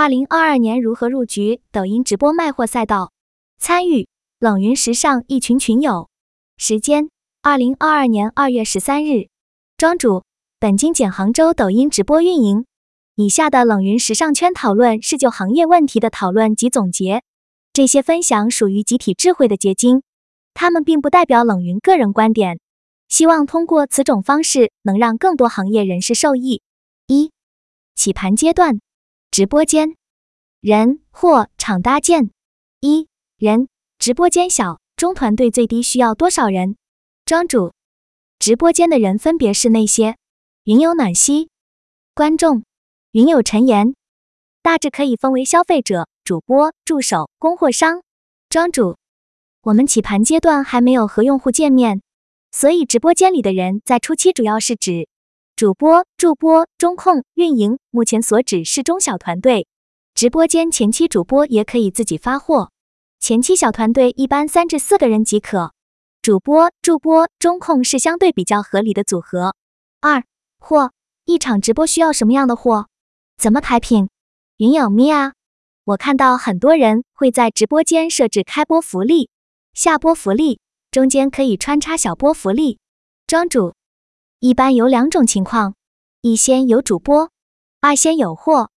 二零二二年如何入局抖音直播卖货赛道？参与冷云时尚一群群友。时间：二零二二年二月十三日。庄主：本精简杭州抖音直播运营。以下的冷云时尚圈讨论是就行业问题的讨论及总结，这些分享属于集体智慧的结晶，他们并不代表冷云个人观点。希望通过此种方式能让更多行业人士受益。一、起盘阶段。直播间。人或场搭建。一人，直播间小中团队最低需要多少人？庄主，直播间的人分别是那些。云有暖心观众，云有陈言，大致可以分为消费者、主播、助手、供货商。庄主，我们起盘阶段还没有和用户见面，所以直播间里的人在初期主要是指。主播、助播、中控、运营，目前所指是中小团队。直播间前期主播也可以自己发货，前期小团队一般三至四个人即可。主播、助播、中控是相对比较合理的组合。二货，一场直播需要什么样的货？怎么排品？云有咪啊，我看到很多人会在直播间设置开播福利、下播福利，中间可以穿插小播福利。庄主。一般有两种情况：一先有主播，二先有货。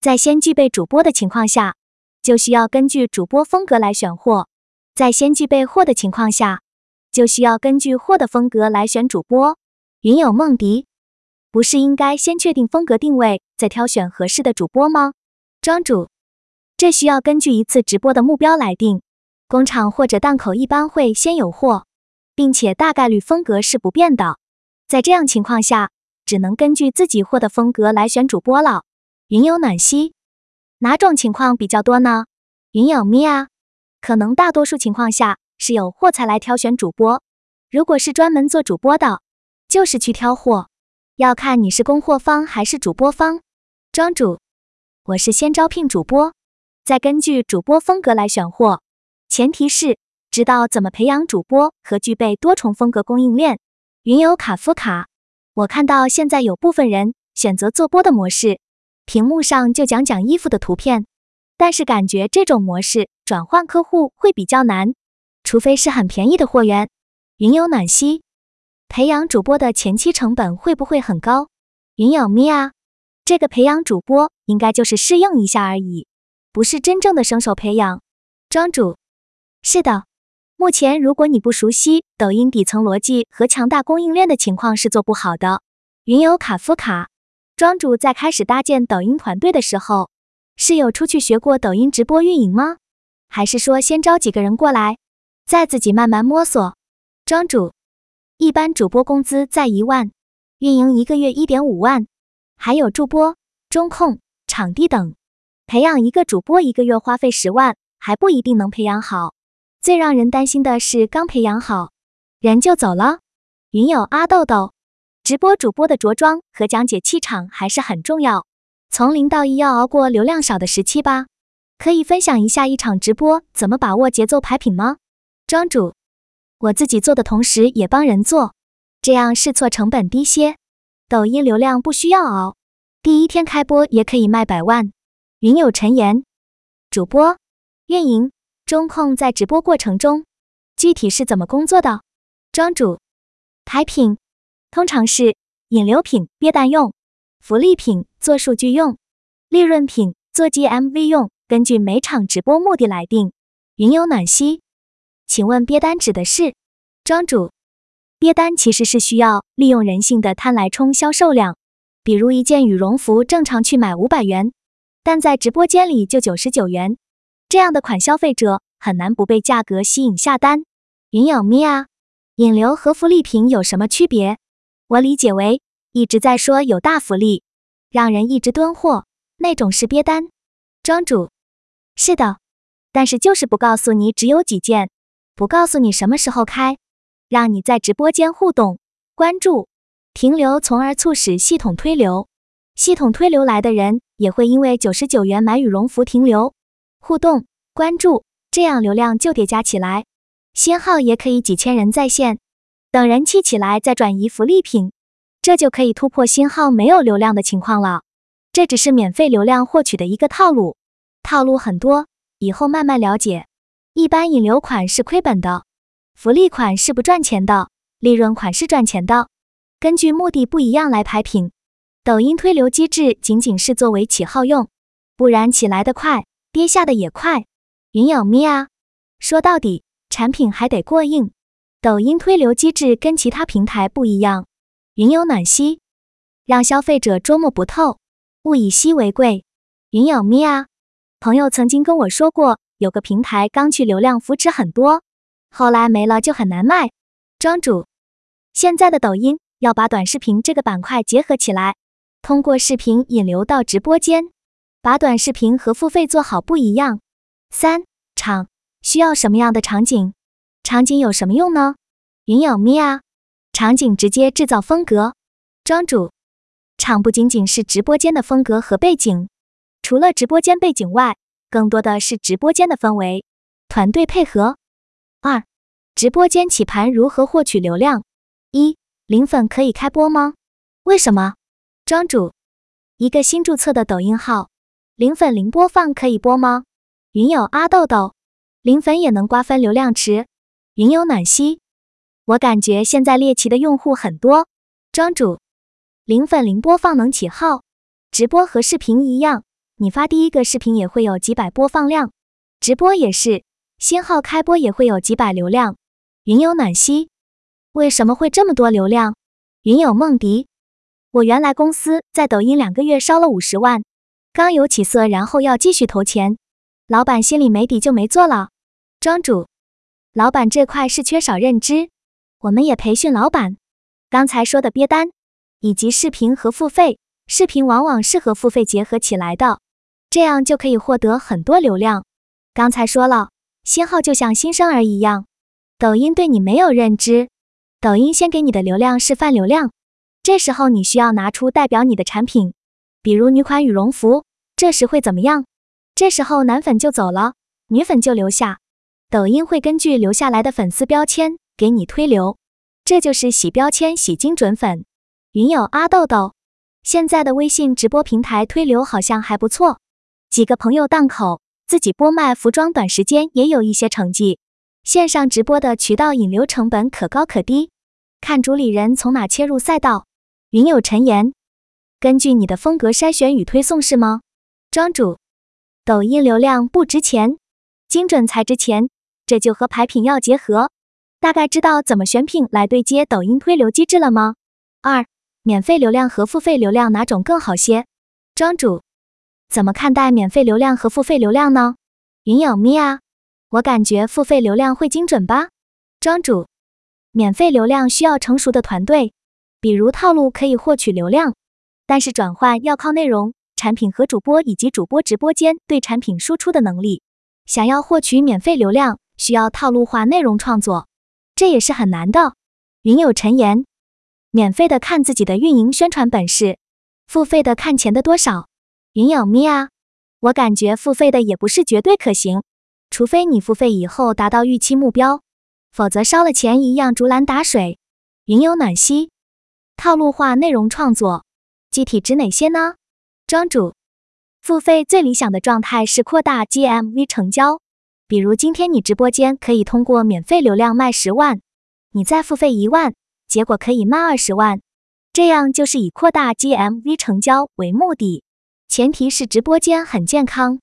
在先具备主播的情况下，就需要根据主播风格来选货；在先具备货的情况下，就需要根据货的风格来选主播。云有梦迪，不是应该先确定风格定位，再挑选合适的主播吗？庄主，这需要根据一次直播的目标来定。工厂或者档口一般会先有货，并且大概率风格是不变的。在这样情况下，只能根据自己货的风格来选主播了。云有暖心，哪种情况比较多呢？云有咪啊，可能大多数情况下是有货才来挑选主播。如果是专门做主播的，就是去挑货，要看你是供货方还是主播方。庄主，我是先招聘主播，再根据主播风格来选货，前提是知道怎么培养主播和具备多重风格供应链。云游卡夫卡，我看到现在有部分人选择做播的模式，屏幕上就讲讲衣服的图片，但是感觉这种模式转换客户会比较难，除非是很便宜的货源。云游暖心，培养主播的前期成本会不会很高？云有咪啊，这个培养主播应该就是适应一下而已，不是真正的生手培养。庄主，是的。目前，如果你不熟悉抖音底层逻辑和强大供应链的情况是做不好的。云游卡夫卡，庄主在开始搭建抖音团队的时候，是有出去学过抖音直播运营吗？还是说先招几个人过来，再自己慢慢摸索？庄主，一般主播工资在一万，运营一个月一点五万，还有助播、中控、场地等，培养一个主播一个月花费十万，还不一定能培养好。最让人担心的是，刚培养好人就走了。云友阿豆豆，直播主播的着装和讲解气场还是很重要。从零到一要熬过流量少的时期吧。可以分享一下一场直播怎么把握节奏排品吗？庄主，我自己做的同时也帮人做，这样试错成本低些。抖音流量不需要熬，第一天开播也可以卖百万。云友陈言，主播运营。中控在直播过程中具体是怎么工作的？庄主，排品通常是引流品憋单用，福利品做数据用，利润品做 GMV 用，根据每场直播目的来定。云有暖心，请问憋单指的是？庄主，憋单其实是需要利用人性的贪来冲销售量，比如一件羽绒服正常去买五百元，但在直播间里就九十九元。这样的款消费者很难不被价格吸引下单。云有咪啊，引流和福利品有什么区别？我理解为一直在说有大福利，让人一直蹲货，那种是憋单。庄主，是的，但是就是不告诉你只有几件，不告诉你什么时候开，让你在直播间互动、关注、停留，从而促使系统推流。系统推流来的人也会因为九十九元买羽绒服停留。互动关注，这样流量就叠加起来，新号也可以几千人在线，等人气起来再转移福利品，这就可以突破新号没有流量的情况了。这只是免费流量获取的一个套路，套路很多，以后慢慢了解。一般引流款是亏本的，福利款是不赚钱的，利润款是赚钱的。根据目的不一样来排品。抖音推流机制仅仅是作为起号用，不然起来的快，跌下的也快。云有咪啊，说到底，产品还得过硬。抖音推流机制跟其他平台不一样，云有暖心，让消费者捉摸不透。物以稀为贵，云有咪啊！朋友曾经跟我说过，有个平台刚去流量扶持很多，后来没了就很难卖。庄主，现在的抖音要把短视频这个板块结合起来，通过视频引流到直播间，把短视频和付费做好不一样。三场需要什么样的场景？场景有什么用呢？云有咪啊！场景直接制造风格，庄主。场不仅仅是直播间的风格和背景，除了直播间背景外，更多的是直播间的氛围、团队配合。二、直播间起盘如何获取流量？一、零粉可以开播吗？为什么？庄主，一个新注册的抖音号，零粉零播放可以播吗？云友阿豆豆，零粉也能瓜分流量池。云友暖心，我感觉现在猎奇的用户很多。庄主。零粉零播放能起号，直播和视频一样，你发第一个视频也会有几百播放量，直播也是，新号开播也会有几百流量。云有暖心，为什么会这么多流量？云有梦迪，我原来公司在抖音两个月烧了五十万，刚有起色，然后要继续投钱，老板心里没底就没做了。庄主，老板这块是缺少认知，我们也培训老板。刚才说的憋单。以及视频和付费，视频往往是和付费结合起来的，这样就可以获得很多流量。刚才说了，新号就像新生儿一样，抖音对你没有认知，抖音先给你的流量是泛流量，这时候你需要拿出代表你的产品，比如女款羽绒服，这时会怎么样？这时候男粉就走了，女粉就留下，抖音会根据留下来的粉丝标签给你推流，这就是洗标签洗精准粉。云友阿豆豆，现在的微信直播平台推流好像还不错，几个朋友档口，自己播卖服装，短时间也有一些成绩。线上直播的渠道引流成本可高可低，看主理人从哪切入赛道。云友陈言，根据你的风格筛选与推送是吗？庄主，抖音流量不值钱，精准才值钱，这就和排品要结合。大概知道怎么选品来对接抖音推流机制了吗？二。免费流量和付费流量哪种更好些？庄主怎么看待免费流量和付费流量呢？云有咪啊，我感觉付费流量会精准吧。庄主，免费流量需要成熟的团队，比如套路可以获取流量，但是转换要靠内容、产品和主播以及主播直播间对产品输出的能力。想要获取免费流量，需要套路化内容创作，这也是很难的。云有陈言。免费的看自己的运营宣传本事，付费的看钱的多少。云有咪啊，我感觉付费的也不是绝对可行，除非你付费以后达到预期目标，否则烧了钱一样竹篮打水。云有暖心，套路化内容创作，具体指哪些呢？庄主，付费最理想的状态是扩大 GMV 成交，比如今天你直播间可以通过免费流量卖十万，你再付费一万。结果可以卖二十万，这样就是以扩大 GMV 成交为目的，前提是直播间很健康，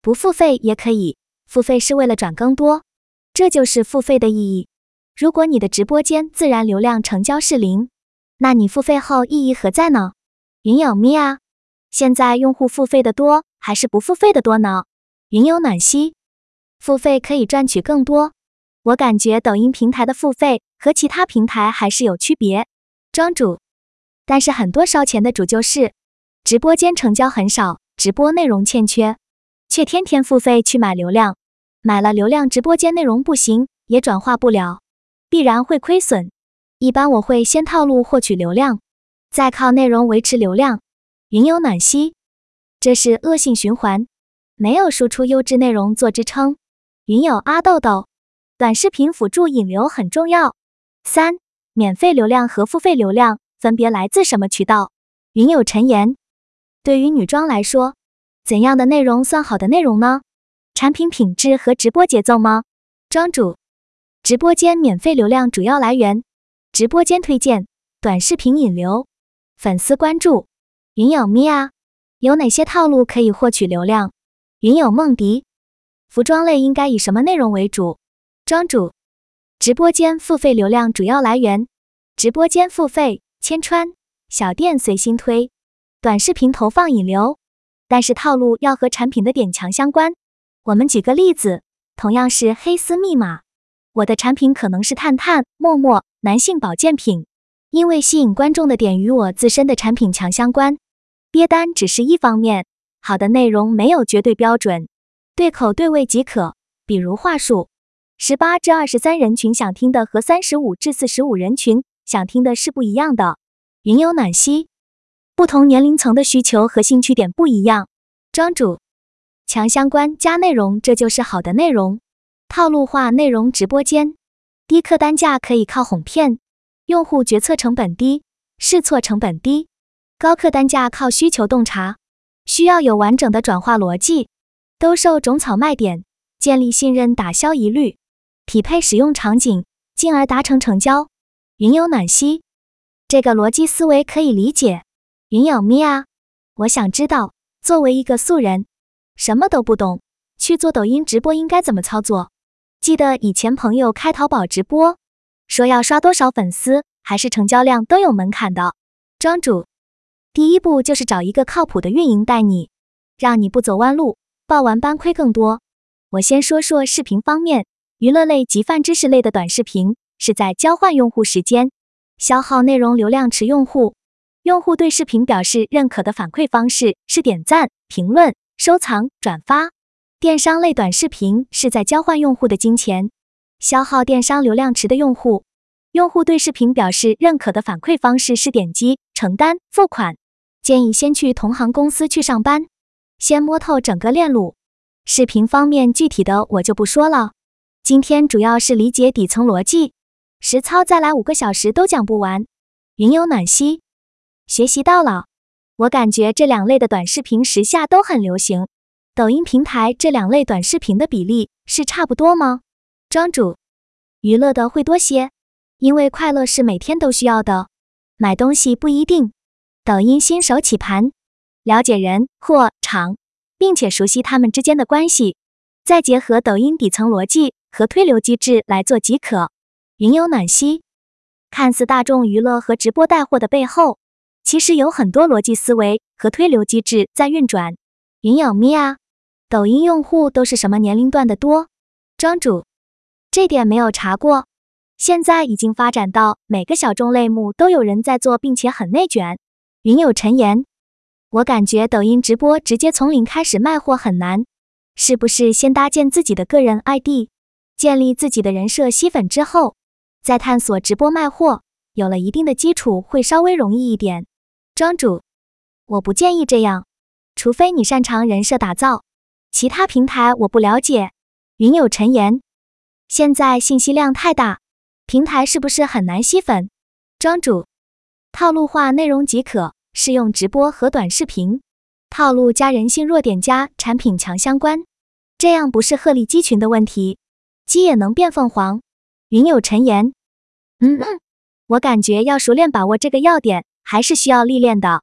不付费也可以，付费是为了转更多，这就是付费的意义。如果你的直播间自然流量成交是零，那你付费后意义何在呢？云有咪啊，现在用户付费的多还是不付费的多呢？云有暖心，付费可以赚取更多。我感觉抖音平台的付费和其他平台还是有区别，庄主。但是很多烧钱的主就是直播间成交很少，直播内容欠缺，却天天付费去买流量，买了流量直播间内容不行，也转化不了，必然会亏损。一般我会先套路获取流量，再靠内容维持流量。云有暖心，这是恶性循环，没有输出优质内容做支撑。云有阿豆豆。短视频辅助引流很重要。三、免费流量和付费流量分别来自什么渠道？云有陈言，对于女装来说，怎样的内容算好的内容呢？产品品质和直播节奏吗？庄主，直播间免费流量主要来源，直播间推荐，短视频引流，粉丝关注。云友咪啊，有哪些套路可以获取流量？云友梦迪，服装类应该以什么内容为主？庄主，直播间付费流量主要来源，直播间付费千穿，小店随心推，短视频投放引流，但是套路要和产品的点强相关。我们举个例子，同样是黑丝密码，我的产品可能是探探、陌陌男性保健品。因为吸引观众的点与我自身的产品强相关，憋单只是一方面，好的内容没有绝对标准，对口对位即可。比如话术，十八至二十三人群想听的和三十五至四十五人群想听的是不一样的。云有暖溪，不同年龄层的需求和兴趣点不一样。庄主，强相关加内容，这就是好的内容。套路化内容直播间，低客单价可以靠哄骗。用户决策成本低，试错成本低，高客单价靠需求洞察，需要有完整的转化逻辑，兜售种草卖点，建立信任，打消疑虑，匹配使用场景，进而达成成交。云有暖溪，这个逻辑思维可以理解。云有咪啊，我想知道，作为一个素人，什么都不懂，去做抖音直播应该怎么操作？记得以前朋友开淘宝直播。说要刷多少粉丝，还是成交量都有门槛的。庄主，第一步就是找一个靠谱的运营带你，让你不走弯路，报完班亏更多。我先说说视频方面，娱乐类及泛知识类的短视频是在交换用户时间，消耗内容流量池用户。用户对视频表示认可的反馈方式是点赞、评论、收藏、转发。电商类短视频是在交换用户的金钱。消耗电商流量池的用户，用户对视频表示认可的反馈方式是点击、承担、付款。建议先去同行公司去上班，先摸透整个链路。视频方面具体的我就不说了，今天主要是理解底层逻辑，实操再来五个小时都讲不完。云有暖心，学习到了。我感觉这两类的短视频时下都很流行，抖音平台这两类短视频的比例是差不多吗？庄主，娱乐的会多些，因为快乐是每天都需要的。买东西不一定。抖音新手起盘，了解人或场，并且熟悉他们之间的关系，再结合抖音底层逻辑和推流机制来做即可。云有暖心，看似大众娱乐和直播带货的背后，其实有很多逻辑思维和推流机制在运转。云有咪啊，抖音用户都是什么年龄段的多？庄主。这点没有查过，现在已经发展到每个小众类目都有人在做，并且很内卷。云有陈言，我感觉抖音直播直接从零开始卖货很难，是不是先搭建自己的个人 ID，建立自己的人设吸粉之后，再探索直播卖货，有了一定的基础会稍微容易一点。庄主，我不建议这样，除非你擅长人设打造，其他平台我不了解。云有陈言。现在信息量太大，平台是不是很难吸粉？庄主，套路化内容即可，适用直播和短视频。套路加人性弱点加产品强相关，这样不是鹤立鸡群的问题，鸡也能变凤凰。云有陈言，嗯，我感觉要熟练把握这个要点，还是需要历练的。